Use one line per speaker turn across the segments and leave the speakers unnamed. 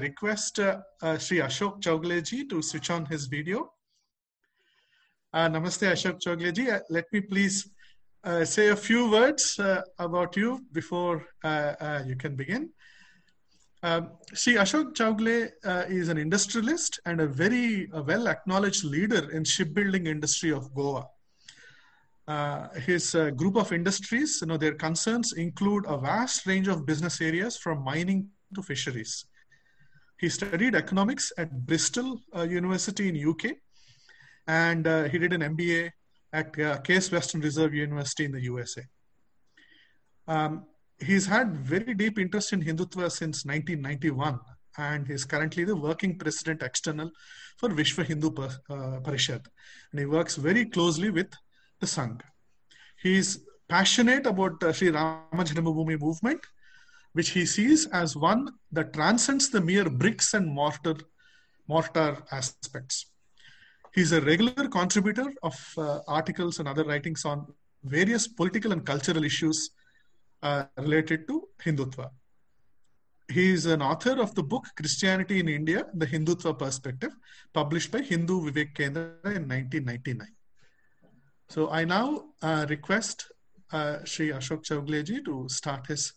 request uh, uh, Sri Ashok Chaugleji to switch on his video. Uh, namaste, Ashok Chaugleji. Uh, let me please uh, say a few words uh, about you before uh, you can begin. Um, Sri Ashok Chaugle is an industrialist and a very well acknowledged leader in shipbuilding industry of Goa. Uh, his uh, group of industries, you know, their concerns include a vast range of business areas from mining to fisheries. He studied economics at Bristol uh, University in UK, and uh, he did an MBA at uh, Case Western Reserve University in the USA. Um, he's had very deep interest in Hindutva since 1991, and he's currently the working president external for Vishwa Hindu uh, Parishad, and he works very closely with the Sangh. He's passionate about uh, Sri Rama Janmabhoomi movement, which he sees as one that transcends the mere bricks and mortar, mortar aspects. He's a regular contributor of uh, articles and other writings on various political and cultural issues uh, related to Hindutva. He is an author of the book Christianity in India, The Hindutva Perspective, published by Hindu Vivek Kendra in 1999. So I now uh, request uh, Sri Ashok Chaugleji to start his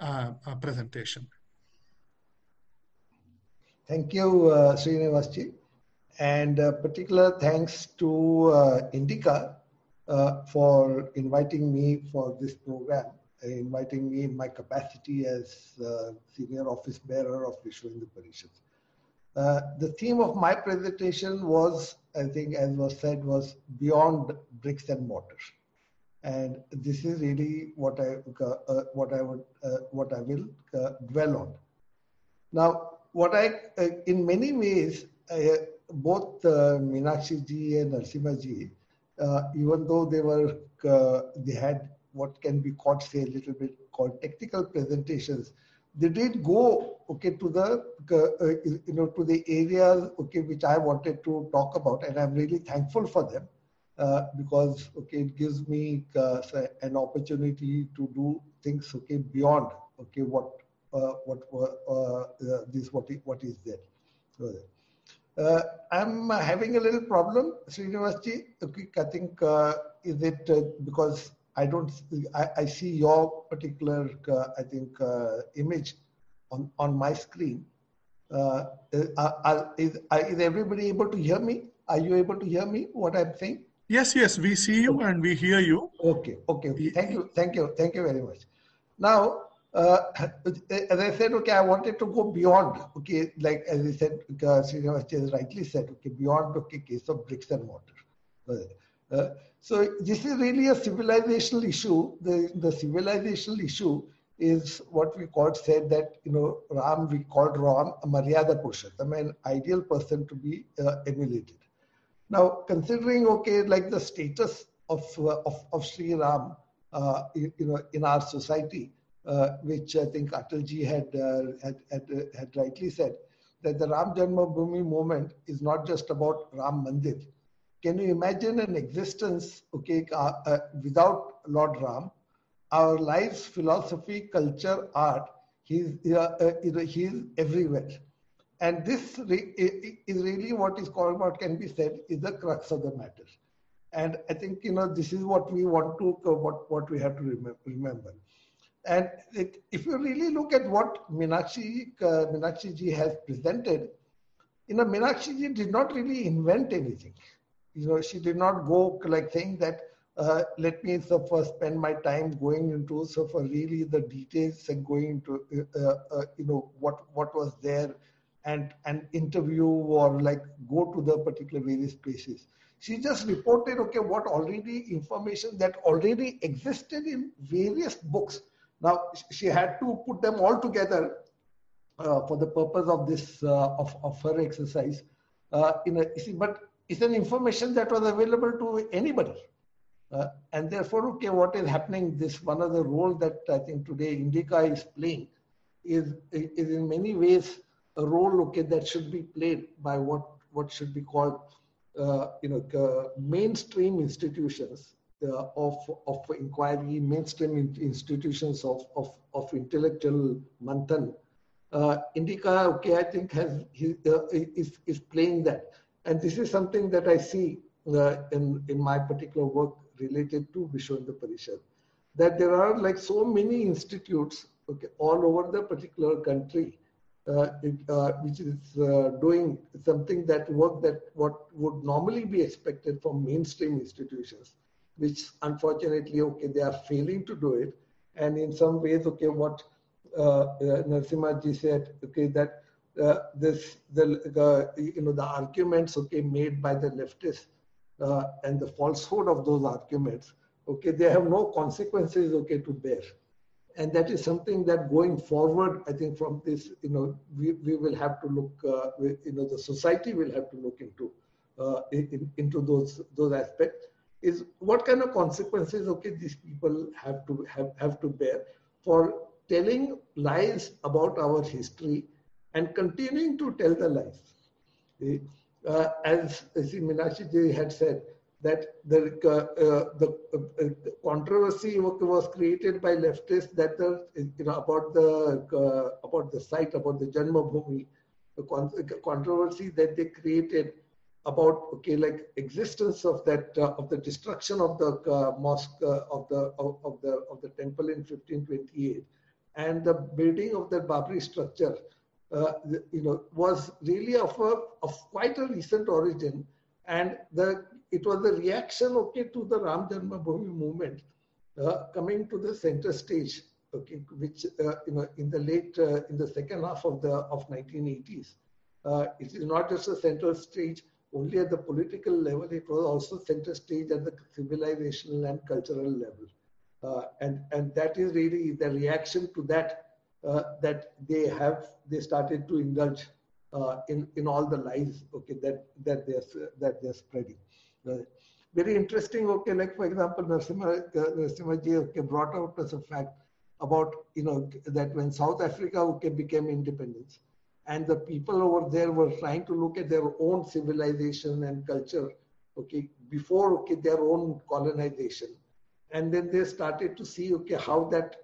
uh, presentation.
Thank you, uh, Srinivasji. And uh, particular thanks to uh, Indica uh, for inviting me for this program, uh, inviting me in my capacity as uh, senior office bearer of Vishwa Hindu Parishad. Uh, the theme of my presentation was, I think, as was said, was beyond bricks and mortar, and this is really what I uh, uh, what I would uh, what I will uh, dwell on. Now, what I, uh, in many ways, uh, both uh, ji and Narsimha ji, even though they were, they had what can be called, say, a little bit called technical presentations, they did go, okay, to the, you know, to the areas, okay, which I wanted to talk about, and I'm really thankful for them. Uh, because okay, it gives me uh, an opportunity to do things okay beyond okay what uh, what uh, uh, this what is, what is there. So, I'm having a little problem, Srinivasji. Okay, I think is it because I don't I, I see your particular I think image on on my screen. Is, is everybody able to hear me? Are you able to hear me? What I'm saying?
Yes, yes, we see you and we hear you.
Okay, okay. Thank you, thank you, thank you very much. Now, uh, as I said, okay, I wanted to go beyond, okay, like as I said, uh, Srinivas has rightly said, okay, beyond, okay, case of bricks and mortar. Uh, so this is really a civilizational issue. The, the civilizational issue is what we called said that, you know, Ram, we called Ram a Maryada Purushottama, an ideal person to be uh, emulated. Now, considering okay, like the status of uh, of, of Sri Ram, uh, you, you, know, in our society, uh, which I think Atalji had uh, had had, uh, had rightly said, that the Ram Janmabhoomi movement is not just about Ram Mandir. Can you imagine an existence, okay, uh, without Lord Ram? Our lives, philosophy, culture, art, he's he's everywhere. And this re- is really what is called, what can be said, is the crux of the matter. And I think, you know, this is what we want to, what, what we have to remember. remember. And it, if you really look at what Meenakshi, uh, Meenakshi ji has presented, you know, Meenakshi ji did not really invent anything. You know, she did not go like saying that, uh, let me so far spend my time going into so for really the details and going into, uh, uh, you know, what, what was there and and interview or like go to the particular various places. She just reported okay what already information that already existed in various books. Now she had to put them all together uh, for the purpose of this uh, of, of her exercise. Uh, in a see, but it's an information that was available to anybody. Uh, and therefore okay what is happening this one of the role that i think today indica is playing is is in many ways a role okay that should be played by what what should be called uh, you know uh, mainstream institutions uh, of of inquiry mainstream institutions of of, of intellectual manthan. Uh, Indica, okay, I think has uh, is is playing that, and this is something that I see uh, in in my particular work related to Vishwa Hindu Parishad, that there are like so many institutes, okay, all over the particular country, which is uh, doing something that work that what would normally be expected from mainstream institutions, which unfortunately, okay, they are failing to do it, and in some ways, okay, what uh, uh, said, okay, that uh, this the you know the arguments okay made by the leftists uh, and the falsehood of those arguments okay they have no consequences okay to bear and that is something that going forward i think from this you know we, we will have to look uh, you know the society will have to look into uh, in, into those those aspects is what kind of consequences okay these people have to have, have to bear for telling lies about our history and continuing to tell the lies. Uh, as, as Meenakshi had said, that the, uh, uh, the, uh, controversy was created by leftists that the, you know, about the uh, about the site, about the Janmabhoomi, the con controversy that they created about okay like existence of that uh, of the destruction of the mosque of the of, of the of the temple in 1528 and the building of that Babri structure, uh, you know, was really of a of quite a recent origin, and the it was the reaction, okay, to the Ram Janmabhoomi movement uh, coming to the center stage, okay, which uh, you know in the late uh, in the second half of the of 1980s. Uh, it is not just a central stage only at the political level; it was also center stage at the civilizational and cultural level. Uh, and and that is really the reaction to that uh, that they have they started to indulge in in all the lies okay that that they're that they're spreading very interesting okay like for example Narasimha, Narasimha ji okay, brought out as a fact about you know that when south africa okay became independence and the people over there were trying to look at their own civilization and culture okay before okay their own colonization. And then they started to see okay how that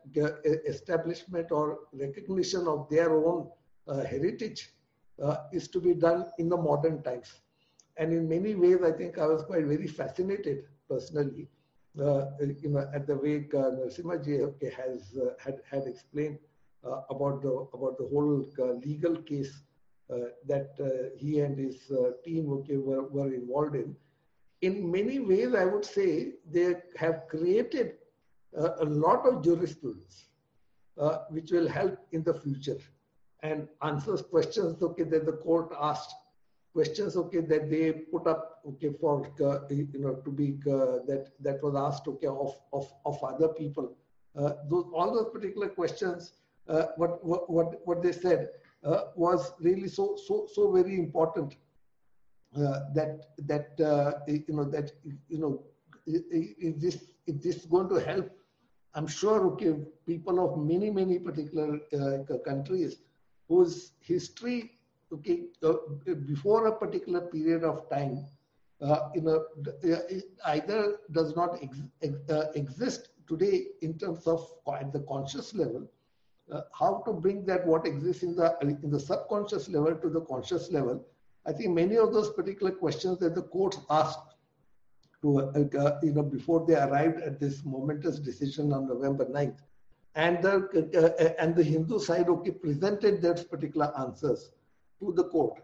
establishment or recognition of their own uh, heritage uh, is to be done in the modern times and in many ways i think i was quite very fascinated personally uh, you know at the way uh, Narasimha okay, has uh, had had explained uh, about the about the whole uh, legal case that he and his team okay, were, were involved in. In many ways, I would say they have created uh, a lot of jurisprudence uh, which will help in the future. And answers questions okay that the court asked questions okay that they put up okay for uh, you know to be uh, that that was asked okay of of, of other people uh, those all those particular questions what, what what they said was really so so so very important that that you know that you know is this is this going to help? I'm sure okay people of many many particular uh, countries whose history okay uh, before a particular period of time uh, you know either does not ex uh, exist today in terms of at the conscious level how to bring that what exists in the in the subconscious level to the conscious level. I think many of those particular questions that the courts asked to, uh, uh, you know, before they arrived at this momentous decision on November 9th, and the, uh, uh, and the Hindu side, okay, presented those particular answers to the court.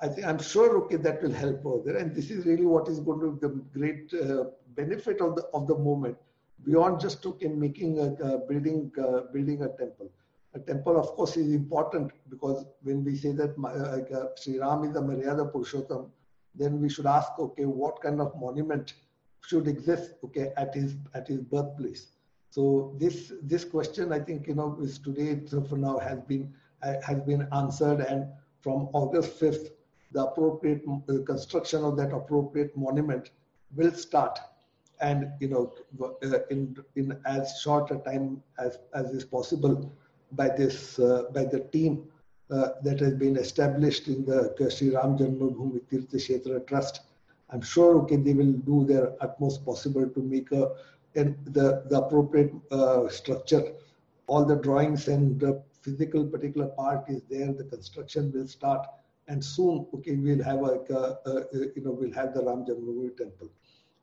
I think I'm sure, okay, that will help further. And this is really what is going to be the great uh, benefit of the of the movement, beyond just okay, making a, building building a temple a temple, of course, is important because when we say that uh, uh, Sri Ram is the Maryada Purushottam, then we should ask, okay, what kind of monument should exist, okay, at his at his birthplace. So this this question, I think, you know, is today for now has been uh, has been answered, and from August fifth, the appropriate uh, construction of that appropriate monument will start and you know uh, in in as short a time as as is possible by this uh, by the team uh, that has been established in the Sri Ram Janmabhoomi Tirtha Kshetra Trust. I'm sure okay, they will do their utmost possible to make a, and the, the appropriate uh, structure, all the drawings and the physical particular part is there, the construction will start, and soon, okay, we'll have a, a, a you know, we'll have the Ram Janmabhoomi temple.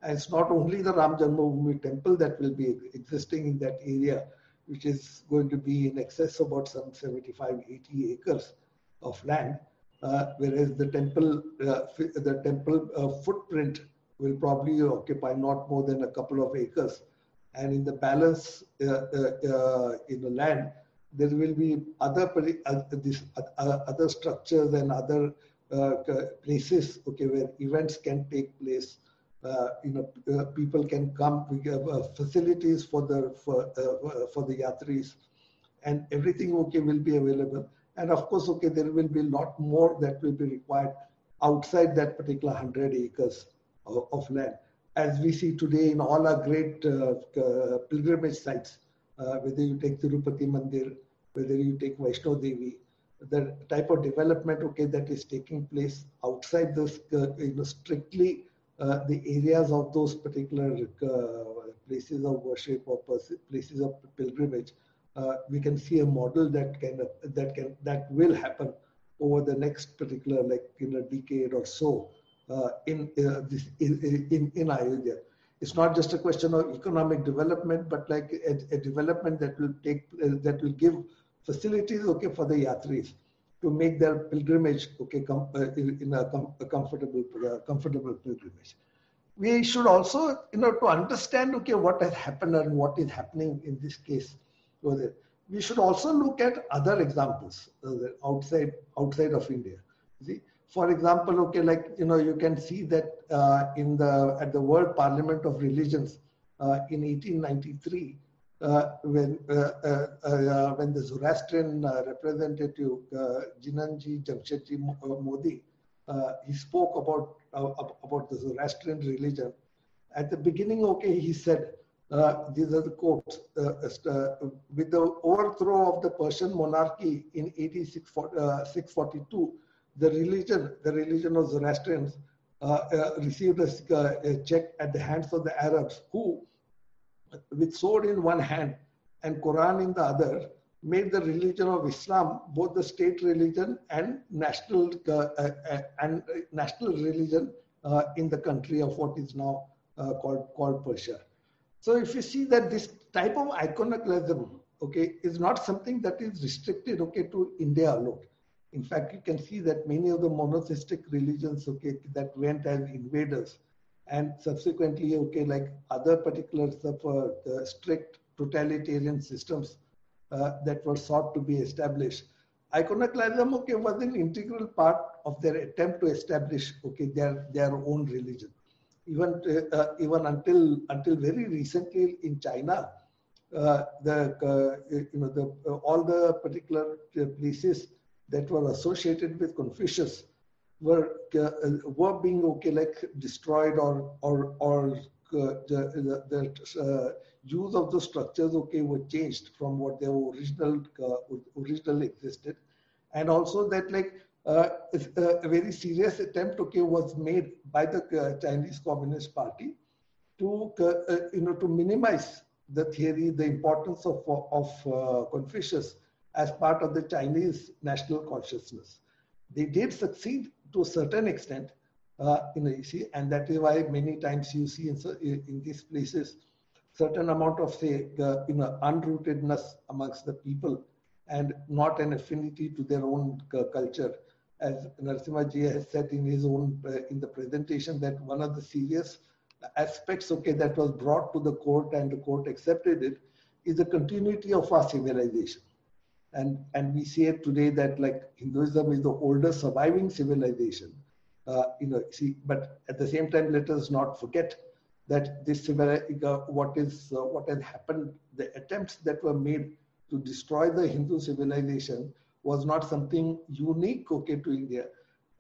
And it's not only the Ram Janmabhoomi temple that will be existing in that area, which is going to be in excess of about some 75, 80 acres of land, uh, whereas the temple, uh, the temple uh, footprint will probably occupy not more than a couple of acres. And in the balance uh, uh, uh, in the land, there will be other uh, this, uh, uh, other structures and other places okay, where events can take place uh, you know, uh, people can come. We have uh, facilities for the for for the yatris, and everything okay will be available. And of course, okay, there will be a lot more that will be required outside that particular hundred acres of, of, land, as we see today in all our great pilgrimage sites. whether you take Tirupati Mandir, whether you take Vaishno Devi, the type of development okay that is taking place outside this uh, you know strictly uh, the areas of those particular uh, places of worship or places of pilgrimage, uh, we can see a model that can that can that will happen over the next particular like in a decade or so uh, in uh, this in, in, in Ayodhya. It's not just a question of economic development, but like a, a development that will take that will give facilities okay for the yatris to make their pilgrimage okay com, uh, in a, com, a comfortable uh, comfortable pilgrimage. We should also you know to understand okay what has happened and what is happening in this case we should also look at other examples uh, outside outside of india. See for example okay like you know you can see that uh, in the at the world parliament of religions uh, in 1893 uh, Uh, when uh uh, uh, uh, when the Zoroastrian representative Jinanji Jamshedji Modi he spoke about about the Zoroastrian religion. At the beginning, okay, he said uh, these are the quotes. Uh, uh, with the overthrow of the Persian monarchy in 8642, the religion, the religion of Zoroastrians, received a, a, check at the hands of the Arabs who with sword in one hand and Quran in the other, made the religion of Islam both the state religion and national uh, uh, uh and national religion uh, in the country of what is now uh, called called Persia. So if you see that this type of iconoclasm, okay, is not something that is restricted, okay, to India alone. In fact, you can see that many of the monotheistic religions, okay, that went as invaders, and subsequently, okay, like other particulars of uh, strict totalitarian systems uh, that were sought to be established. Iconoclasm, okay, was an integral part of their attempt to establish, okay, their their own religion. Even uh, uh even until until very recently in China, uh, the uh, you know the all the particular places that were associated with Confucius were uh, were being okay like destroyed or or or uh, the, the uh, use of the structures okay were changed from what they were original originally existed and also that like uh, a very serious attempt okay was made by the Chinese Communist Party to uh, you know to minimize the theory the importance of of Confucius as part of the Chinese national consciousness. They did succeed to a certain extent, uh, know, you see, and that is why many times you see in, in these places certain amount of say, uh, you know, unrootedness amongst the people and not an affinity to their own uh, culture. As Narasimha Ji has said in his own, uh, in the presentation that one of the serious aspects, okay, that was brought to the court and the court accepted it is the continuity of our civilization and and we see it today that like Hinduism is the oldest surviving civilization. Uh, you know, see, but at the same time, let us not forget that this uh, what is uh, what has happened, the attempts that were made to destroy the Hindu civilization was not something unique okay to India.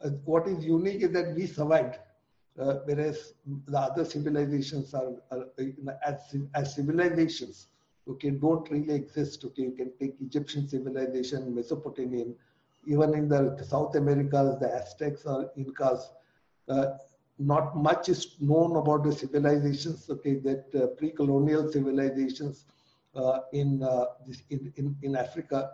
Uh, what is unique is that we survived, uh, whereas the other civilizations are, are as as civilizations okay, don't really exist. Okay, you can take Egyptian civilization, Mesopotamian, even in the South Americas, the Aztecs or Incas. Uh, not much is known about the civilizations, okay, that uh, pre-colonial civilizations uh, in, uh, this, in, in, in Africa.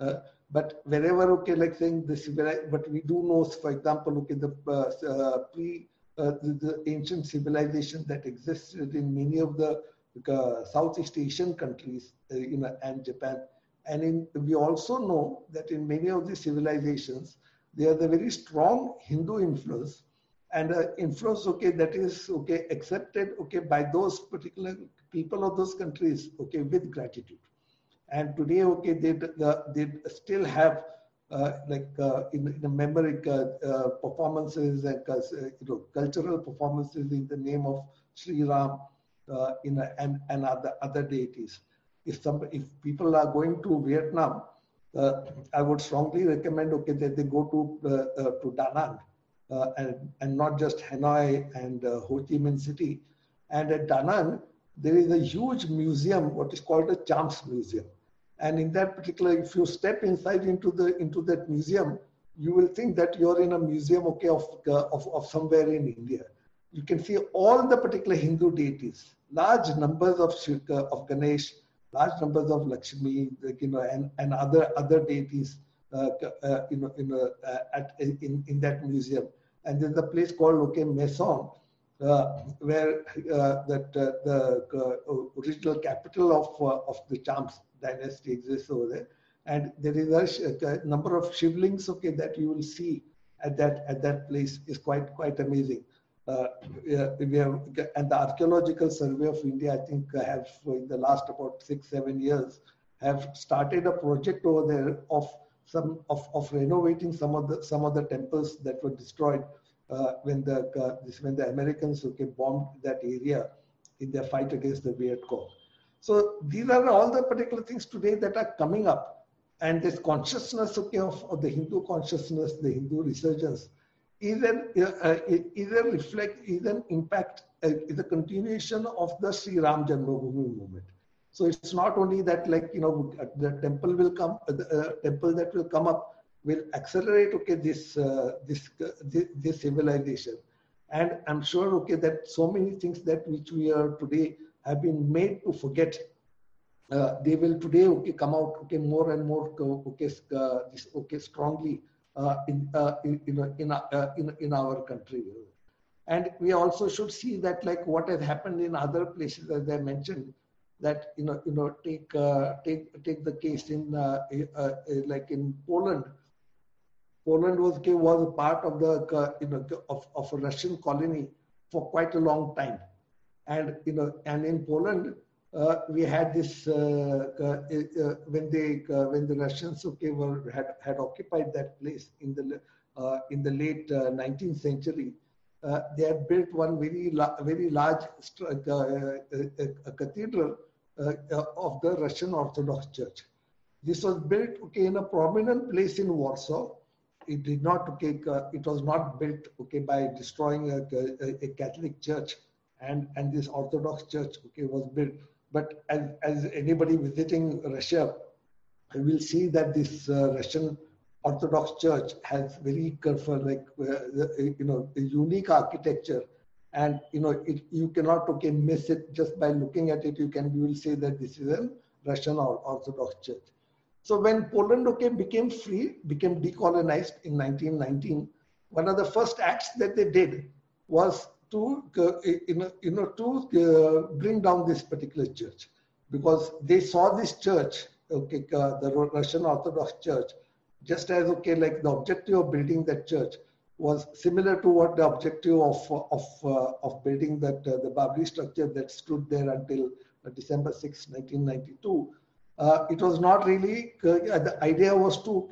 Uh, but wherever, okay, like saying the civilized, but we do know, for example, okay, the uh, pre, the, the, ancient civilization that existed in many of the Southeast Asian countries, uh, you know, and Japan. And in, we also know that in many of these civilizations, there is a very strong Hindu influence and uh, influence, okay, that is, okay, accepted, okay, by those particular people of those countries, okay, with gratitude. And today, okay, they, they still have uh, like uh, in, in memory uh, uh, performances and you know, cultural performances in the name of Sri Ram Uh, in a, and, and other, other deities. If, some, if people are going to Vietnam, uh, I would strongly recommend okay, that they go to, uh, to Da Nang and, and not just Hanoi and Ho Chi Minh City. And at Da Nang, there is a huge museum, what is called a Champs Museum. And in that particular, if you step inside into the into that museum, you will think that you're in a museum, okay, of, uh, of, of somewhere in India. You can see all the particular Hindu deities, large numbers of Shirka, of Ganesh, large numbers of Lakshmi, you know, and, and other other deities, uh, uh, you know, in, uh, at, in, in that museum. And there's a place called okay, My Son, uh, where uh, that uh, the original capital of of the Champs dynasty exists over there. And there is a, a number of shivlings, okay, that you will see at that at that place is quite quite amazing. Uh, we have, and the archaeological survey of India, I think, have in the last about six seven years have started a project over there of some of, of renovating some of the some of the temples that were destroyed uh, when the uh, this, when the Americans okay bombed that area in their fight against the Viet Cong. So these are all the particular things today that are coming up. And this consciousness okay, of, of the Hindu consciousness, the Hindu resurgence, either, uh, either reflect, either impact, uh, is a continuation of the Sri Ram Janmabhoomi movement. So it's not only that like, you know, the temple will come, uh, the uh, temple that will come up will accelerate, okay, this, uh, this, uh, this, this civilization. And I'm sure, okay, that so many things that which we are today have been made to forget. Uh, they will today okay come out okay more and more okay uh, okay strongly uh, in, uh, in, in in uh, in in our country. And we also should see that like what has happened in other places as i mentioned that you know you know take uh, take take the case in like in poland. Poland was was part of the you know of, of a russian colony for quite a long time. And you know, and in Poland, uh, we had this uh, uh, uh when they uh, when the Russians okay were had, had occupied that place in the uh, in the late 19th century. they had built one very very large cathedral of the Russian Orthodox Church. This was built okay in a prominent place in Warsaw. It did not okay. it was not built okay by destroying a, a, a Catholic church and, and this Orthodox church okay, was built. But as, as anybody visiting Russia will see that this uh, Russian Orthodox Church has very careful, like uh, you know, unique architecture, and you know, it, you cannot okay miss it just by looking at it. You can you will say that this is a Russian Orthodox Church. So when Poland okay became free, became decolonized in 1919, one of the first acts that they did was to uh, you know, to uh, bring down this particular church. Because they saw this church okay uh, the Russian Orthodox Church just as okay like the objective of building that church was similar to what the objective of of uh, of building that uh, the Babri structure that stood there until uh, December 6 1992 it was not really the idea was to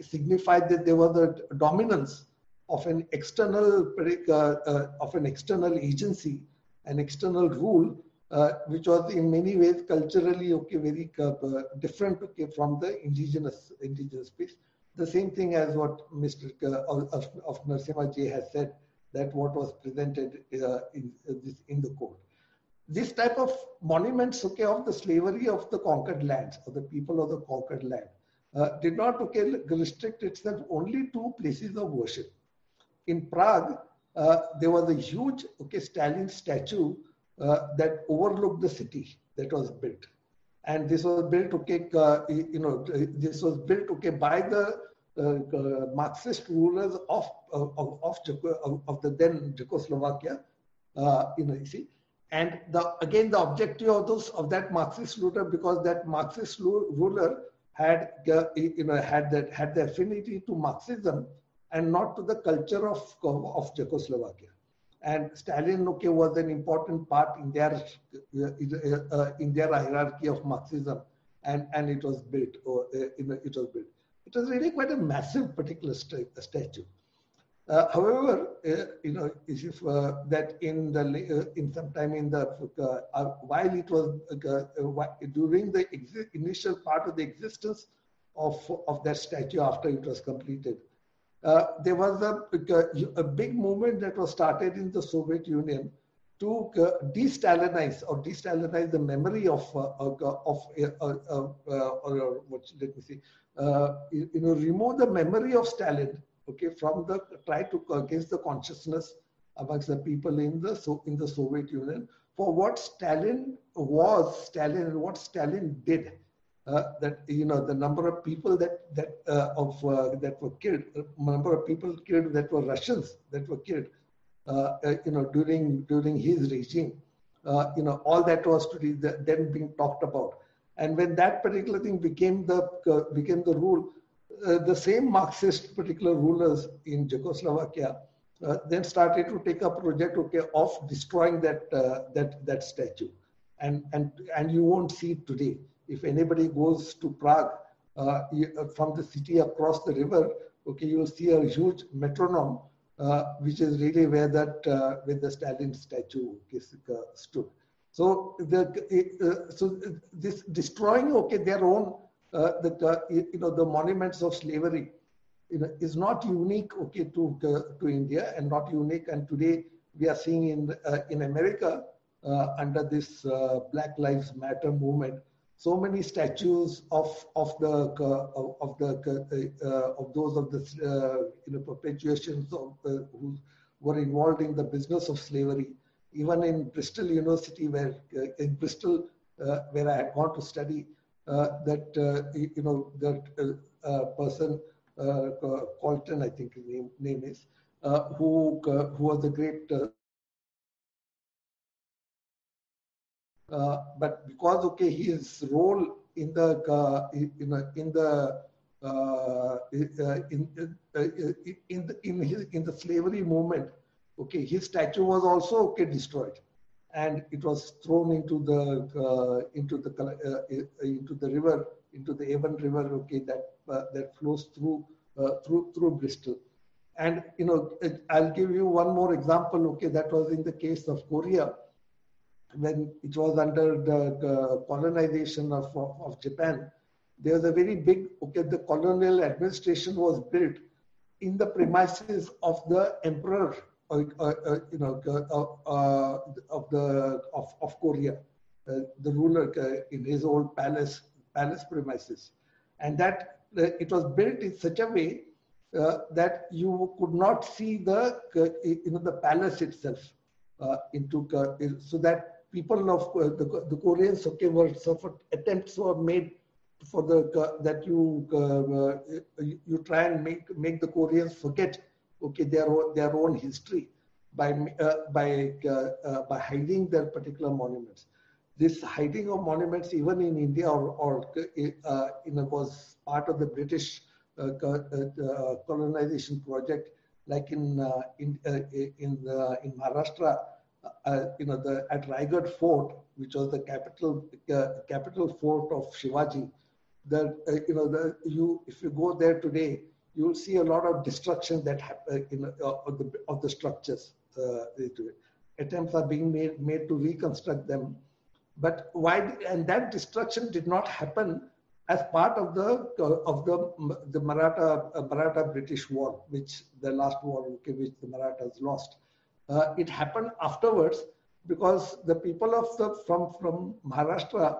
signify that there was a dominance of an external uh, uh, of an external agency, an external rule, uh, which was in many ways culturally okay, very different okay, from the indigenous indigenous space. The same thing as what Mr. of, of Narasimha J has said that what was presented in, in the court. This type of monuments okay, of the slavery of the conquered lands, of the people of the conquered land, uh, did not okay, restrict itself only to places of worship in Prague, uh, there was a huge okay, Stalin statue uh, that overlooked the city that was built. and this was built okay, uh, you know, this was built okay by the uh, Marxist rulers of of of, of, of the then Czechoslovakia, you know, you see. And the again the objective of those of that Marxist ruler because that Marxist ruler had you know had that had the affinity to Marxism and not to the culture of of Czechoslovakia. And Stalin okay was an important part in their uh, in their hierarchy of Marxism, and and it was built or uh, it was built. It was really quite a massive particular st statue. Uh, however, uh, you know, if uh, that in the uh, in some time in the uh, while it was during the initial part of the existence of of that statue after it was completed, Uh, there was a, a big movement that was started in the Soviet Union to uh, de-Stalinize or de-Stalinize the memory of uh, of or what let me see, you know, remove the memory of Stalin okay, from the try to against the consciousness amongst the people in the so in the Soviet Union for what Stalin was, Stalin and what Stalin did. Uh, that you know the number of people that that uh, of uh, that were killed, number of people killed that were Russians that were killed, you know during during his regime. you know all that was to be then being talked about, and when that particular thing became the became the rule, uh, the same Marxist particular rulers in Czechoslovakia uh, then started to take a project okay, of destroying that, uh, that, that statue. And, and, and you won't see it today. If anybody goes to Prague uh, from the city across the river, okay, you'll see a huge metronome, which is really where that where the Stalin statue stood. So the so this destroying okay their own uh, the uh, you know the monuments of slavery you know, is not unique okay to to India and not unique. And today we are seeing in uh, in America under this Black Lives Matter movement so many statues of of the uh, of the uh, of those of the uh, you know perpetuations of who were involved in the business of slavery. Even in bristol university where in bristol where i had gone to study uh, that uh, you know that uh, person Colston, I think his name, name is, who who was a great Uh, but because okay his role in the uh, in, in the uh, in in the in his in the slavery movement okay his statue was also okay destroyed. And it was thrown into the uh, into the uh, into the river into the Avon River okay that uh, that flows through uh, through through Bristol. And you know I'll give you one more example okay that was in the case of Korea when it was under the, colonization of, of, of Japan there was a very big okay the colonial administration was built in the premises of the emperor uh, uh, you know, uh, of the of, of Korea, the ruler in his old palace palace premises, and that it was built in such a way uh, that you could not see the uh, you know the palace itself uh, into so that people of the, the Koreans okay were of attempts were made for the that you you try and make make the Koreans forget okay, their own, their own history by, uh, by, uh, uh, by hiding their particular monuments. This hiding of monuments, even in India, or, or uh, in, was part of the British uh, uh, colonization project, like in in in in Maharashtra, you know, the at Raigad Fort, which was the capital capital fort of Shivaji. The you know the you if you go there today, you'll see a lot of destruction that happen in, uh, of, the, of the structures. Uh, attempts are being made, made to reconstruct them. But why, and that destruction did not happen as part of the uh, of the the Maratha uh, Maratha British War, which the last war, which the Marathas lost. Uh, it happened afterwards because the people of the from from Maharashtra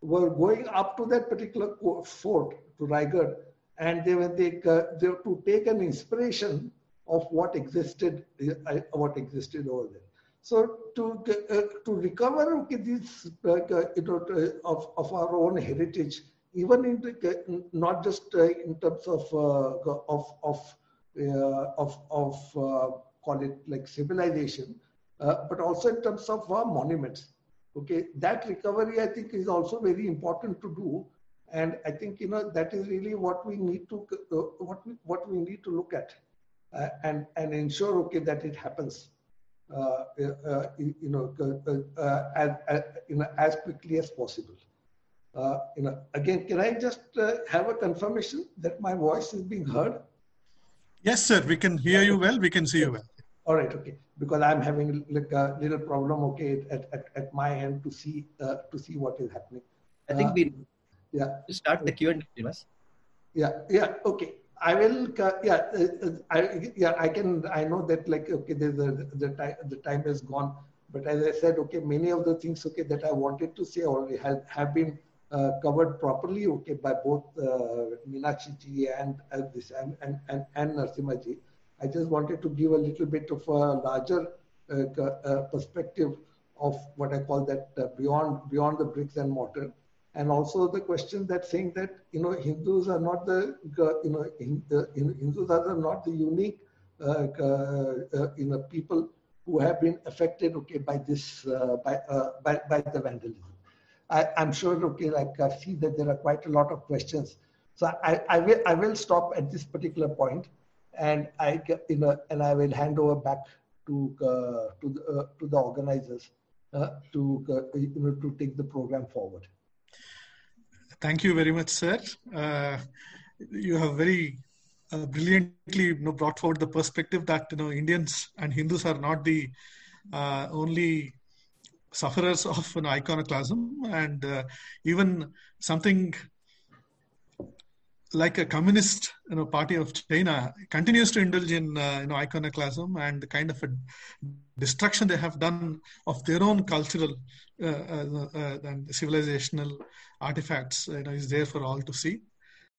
were going up to that particular fort to Raigad and they were they, uh, they to take an inspiration of what existed uh, what existed over there. So to uh, to recover okay, this uh, you know of, of our own heritage, even in the, not just in terms of of of of of call it like civilization, but also in terms of monuments. Okay, that recovery I think is also very important to do. And i think you know that is really what we need to uh, what we, what we need to look at uh, and and ensure okay that it happens uh, uh you know uh, as, as, you know as quickly as possible. You know again can i just have a confirmation that my voice is being heard?
Yes sir we can hear you well. We can see you well
all right okay because i'm having like a little problem okay at, at, at my end to see uh, to see what is happening
i think we
yeah.
Start the Q&A,
Yeah, yeah, okay. I will, uh, yeah, uh, uh, I, yeah, I can, I know that like, okay, there's a, the time, the time has gone, but as I said, okay, many of the things, okay, that I wanted to say already have, have been uh, covered properly, okay, by both uh, Meenakshi ji and uh, this and, and, and, and Narsimha ji. I just wanted to give a little bit of a larger uh, perspective of what I call that beyond, beyond the bricks and mortar and also the question that saying that you know Hindus are not the you know Hindus are not the unique uh, uh, you know people who have been affected okay by this uh, by, uh, by by the vandalism. I, am sure okay like I see that there are quite a lot of questions. So I, I will I will stop at this particular point, and I you know and I will hand over back to uh, to the uh, to the organizers to you know to take the program forward.
Thank you very much, sir. Uh, you have very uh, brilliantly you know, brought forward the perspective that you know Indians and Hindus are not the uh, only sufferers of an iconoclasm, and uh, even something like a communist you know party of China continues to indulge in uh, you know iconoclasm and the kind of destruction they have done of their own cultural uh, uh, uh and civilizational artifacts you know, is there for all to see.